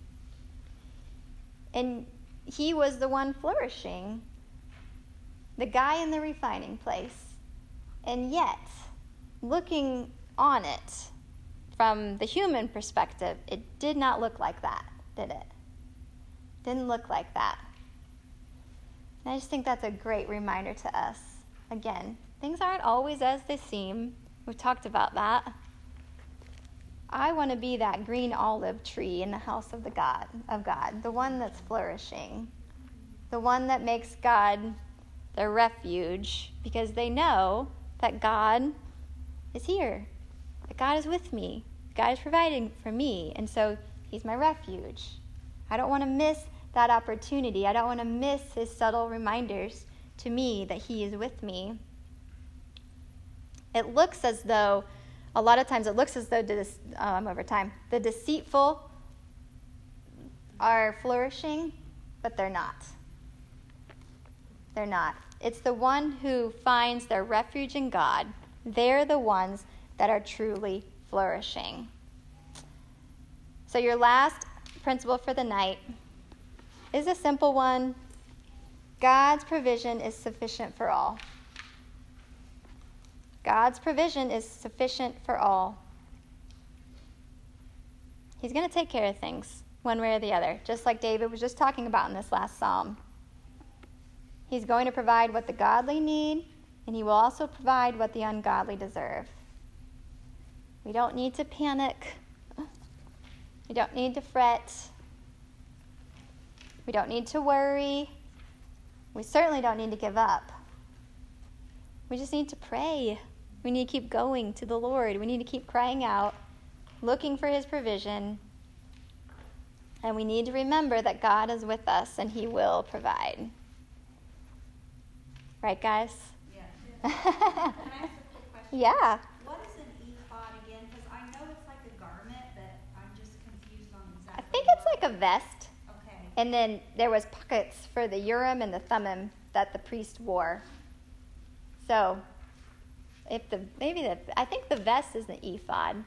And he was the one flourishing, the guy in the refining place. And yet, looking on it from the human perspective, it did not look like that, did it? Didn't look like that. And I just think that's a great reminder to us. Again, things aren't always as they seem. We've talked about that. I want to be that green olive tree in the house of the God of God, the one that's flourishing, the one that makes God their refuge because they know that God is here, that God is with me, God is providing for me, and so He's my refuge. I don't want to miss that opportunity. I don't want to miss His subtle reminders to me that He is with me. It looks as though, a lot of times, it looks as though, um, over time, the deceitful are flourishing, but they're not. They're not. It's the one who finds their refuge in God. They're the ones that are truly flourishing. So, your last principle for the night is a simple one God's provision is sufficient for all. God's provision is sufficient for all. He's going to take care of things one way or the other, just like David was just talking about in this last psalm. He's going to provide what the godly need, and he will also provide what the ungodly deserve. We don't need to panic. We don't need to fret. We don't need to worry. We certainly don't need to give up. We just need to pray. We need to keep going to the Lord. We need to keep crying out, looking for His provision. And we need to remember that God is with us and He will provide. Right, guys? Yeah. [laughs] Can I ask a quick question? Yeah. What is an ephod again? Because I know it's like a garment, but I'm just confused on the I exactly. think it's like a vest. Okay. And then there was pockets for the Urim and the Thummim that the priest wore. So, if the maybe the I think the vest is the ephod,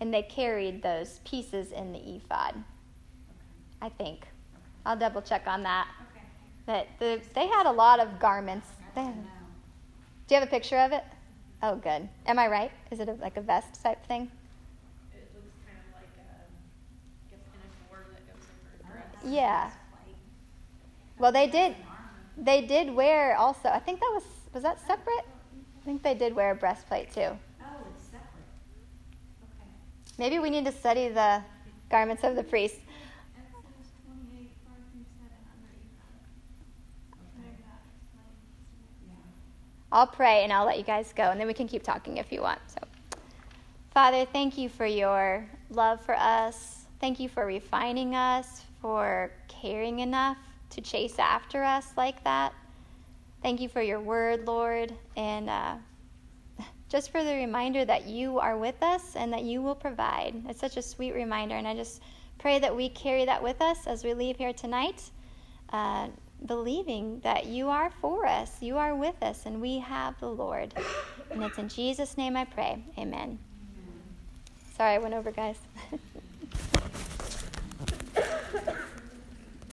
and they carried those pieces in the ephod. I think. I'll double check on that. Okay. But the, they had a lot of garments. They I had- don't know. do you have a picture of it? Oh, good. Am I right? Is it a, like a vest type thing? It looks kind of like um, a, guess, kind of board that goes over a Oh, dress. it has a Yeah. Well, they did. They did wear also. I think that was was that separate. I think they did wear a breastplate too. Oh, it's separate. Okay. Maybe we need to study the garments of the priests. Exodus 28, 5 through 7 under Ephod. Okay. There that explains. Yeah. I'll pray and I'll let you guys go, and then we can keep talking if you want. So, Father, thank you for your love for us. Thank you for refining us, for caring enough to chase after us like that. Thank you for your word, Lord, and uh, [laughs] just for the reminder that you are with us and that you will provide. It's such a sweet reminder, and I just pray that we carry that with us as we leave here tonight, uh, believing that you are for us, you are with us, and we have the Lord. And it's in Jesus' name I pray. Amen. Sorry, I went over, guys. [laughs]